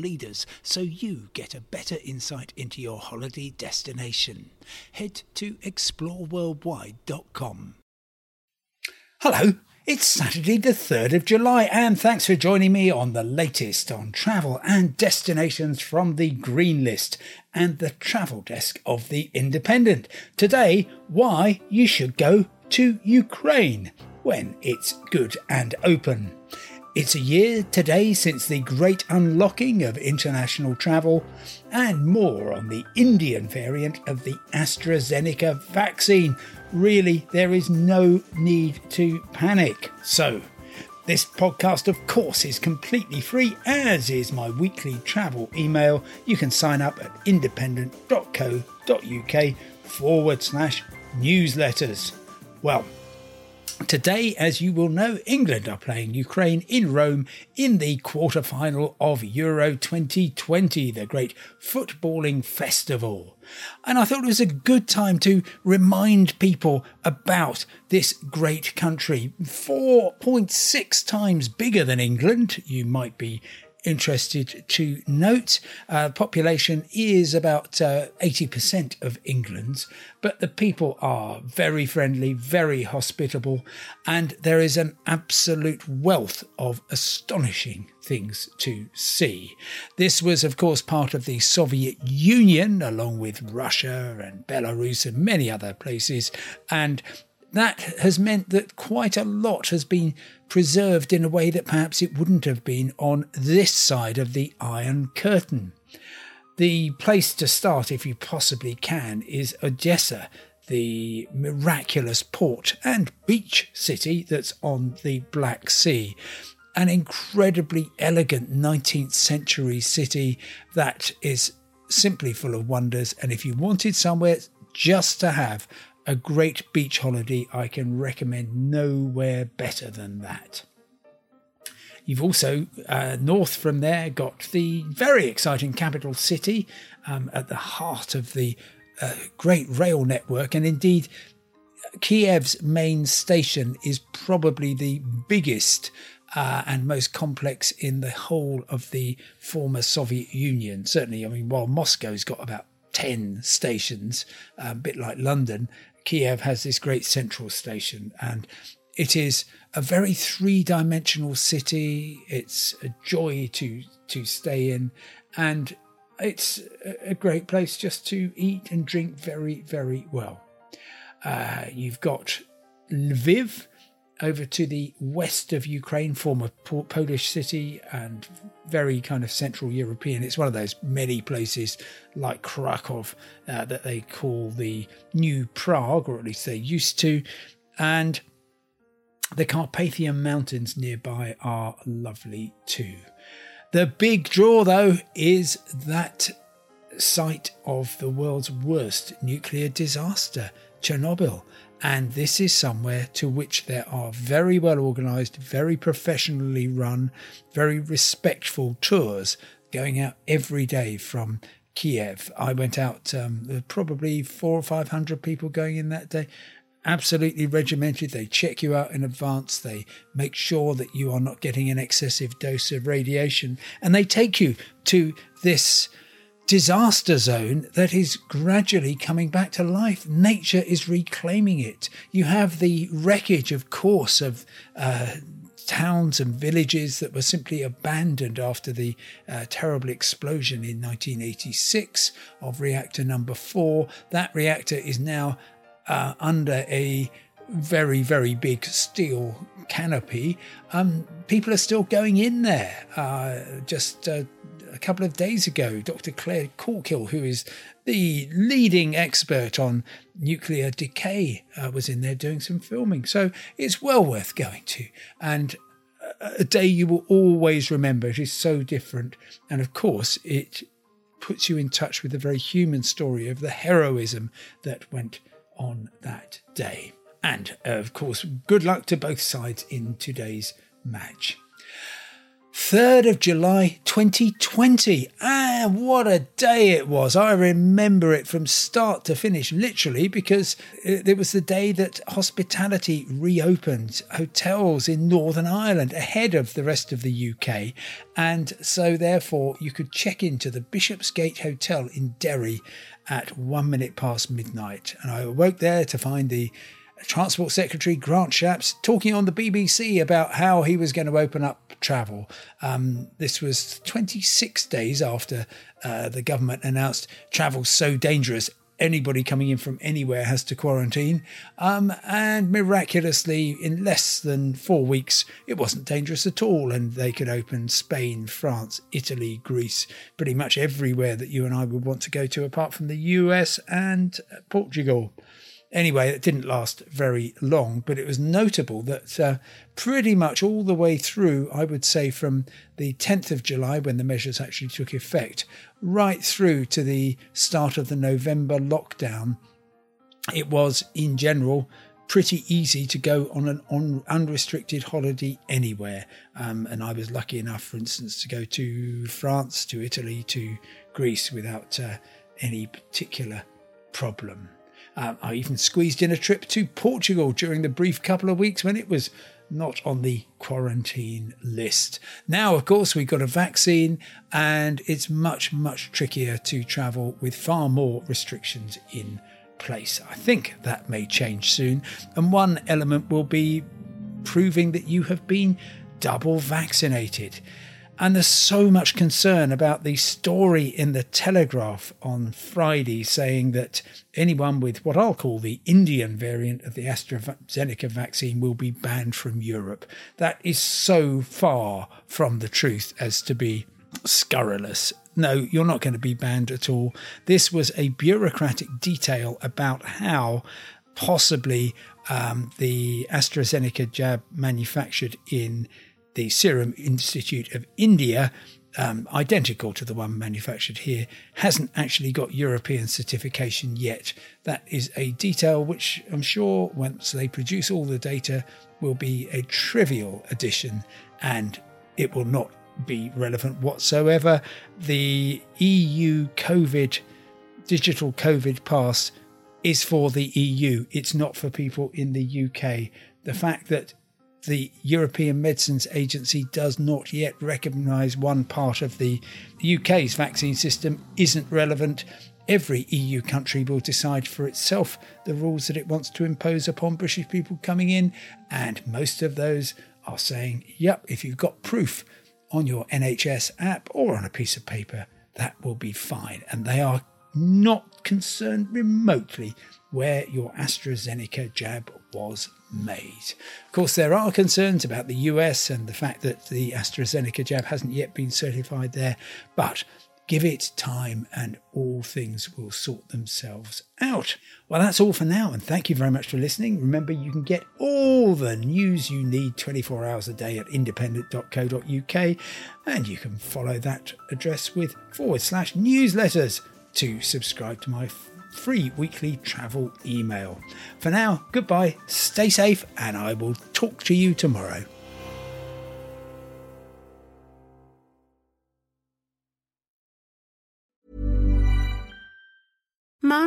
leaders so you get a better insight into your holiday destination. Head to exploreworldwide.com. Hello, it's Saturday, the 3rd of July, and thanks for joining me on the latest on travel and destinations from the Green List and the travel desk of The Independent. Today, why you should go to Ukraine when it's good and open. It's a year today since the great unlocking of international travel, and more on the Indian variant of the AstraZeneca vaccine. Really, there is no need to panic. So, this podcast, of course, is completely free, as is my weekly travel email. You can sign up at independent.co.uk forward slash newsletters. Well, Today, as you will know, England are playing Ukraine in Rome in the quarter-final of Euro 2020, the great footballing festival. And I thought it was a good time to remind people about this great country. 4.6 times bigger than England, you might be interested to note. Uh, population is about uh, 80% of England's, but the people are very friendly, very hospitable, and there is an absolute wealth of astonishing things to see. This was, of course, part of the Soviet Union, along with Russia and Belarus and many other places, and that has meant that quite a lot has been preserved in a way that perhaps it wouldn't have been on this side of the Iron Curtain. The place to start, if you possibly can, is Odessa, the miraculous port and beach city that's on the Black Sea. An incredibly elegant 19th century city that is simply full of wonders. And if you wanted somewhere just to have a great beach holiday, I can recommend nowhere better than that. You've also, uh, north from there, got the very exciting capital city um, at the heart of the uh, great rail network. And indeed, Kiev's main station is probably the biggest uh, and most complex in the whole of the former Soviet Union. Certainly, I mean, while Moscow's got about 10 stations, a bit like London, Kiev has this great central station, and it is a very three-dimensional city. It's a joy to to stay in, and it's a great place just to eat and drink very, very well. Uh, you've got Lviv, over to the west of Ukraine, former Polish city and very kind of Central European. It's one of those many places like Krakow uh, that they call the New Prague, or at least they used to. And the Carpathian Mountains nearby are lovely too. The big draw, though, is that site of the world's worst nuclear disaster, Chernobyl. And this is somewhere to which there are very well organized, very professionally run, very respectful tours going out every day from Kiev. I went out, um, probably four or five hundred people going in that day. Absolutely regimented. They check you out in advance. They make sure that you are not getting an excessive dose of radiation. And they take you to this disaster zone that is gradually coming back to life. Nature is reclaiming it. You have the wreckage, of course, of uh, towns and villages that were simply abandoned after the uh, terrible explosion in 1986 of reactor number four. That reactor is now uh, under a very, very big steel canopy. Um, people are still going in there. Uh, just uh, a couple of days ago, Dr. Claire Corkhill, who is the leading expert on nuclear decay, uh, was in there doing some filming. So it's well worth going to. And a day you will always remember. It is so different. And of course, it puts you in touch with the very human story of the heroism that went on that day. And of course, good luck to both sides in today's match. 3rd of July 2020. Ah, what a day it was. I remember it from start to finish, literally, because it, was the day that hospitality reopened hotels in Northern Ireland ahead of the rest of the UK. And so, therefore, you could check into the Bishopsgate Hotel in Derry at one minute past midnight. And I awoke there to find the Transport Secretary Grant Shapps talking on the BBC about how he was going to open up travel. Um, this was 26 days after uh, the government announced travel's so dangerous. Anybody coming in from anywhere has to quarantine. Um, and miraculously, in less than four weeks, it wasn't dangerous at all. And they could open Spain, France, Italy, Greece, pretty much everywhere that you and I would want to go to, apart from the US and Portugal. Anyway, it didn't last very long, but it was notable that uh, pretty much all the way through, I would say from the 10th of July, when the measures actually took effect, right through to the start of the November lockdown, it was in general pretty easy to go on an on unrestricted holiday anywhere. Um, and I was lucky enough, for instance, to go to France, to Italy, to Greece without uh, any particular problem. Um, I even squeezed in a trip to Portugal during the brief couple of weeks when it was not on the quarantine list. Now, of course, we've got a vaccine and it's much, much trickier to travel with far more restrictions in place. I think that may change soon. And one element will be proving that you have been double vaccinated. And there's so much concern about the story in the Telegraph on Friday saying that anyone with what I'll call the Indian variant of the AstraZeneca vaccine will be banned from Europe. That is so far from the truth as to be scurrilous. No, you're not going to be banned at all. This was a bureaucratic detail about how possibly um, the AstraZeneca jab manufactured in the Serum Institute of India, um, identical to the one manufactured here, hasn't actually got European certification yet. That is a detail which I'm sure once they produce all the data will be a trivial addition and it will not be relevant whatsoever. The EU COVID digital COVID pass is for the EU, it's not for people in the UK. The fact that the European Medicines Agency does not yet recognise one part of the UK's vaccine system isn't relevant. Every EU country will decide for itself the rules that it wants to impose upon British people coming in, and most of those are saying, yep, if you've got proof on your NHS app or on a piece of paper, that will be fine. And they are not concerned remotely where your AstraZeneca jab was made. Of course, there are concerns about the US and the fact that the AstraZeneca jab hasn't yet been certified there, but give it time and all things will sort themselves out. Well, that's all for now, and thank you very much for listening. Remember, you can get all the news you need 24 hours a day at independent.co.uk, and you can follow that address with forward slash newsletters to subscribe to my free weekly travel email. For now, goodbye, stay safe, and I will talk to you tomorrow.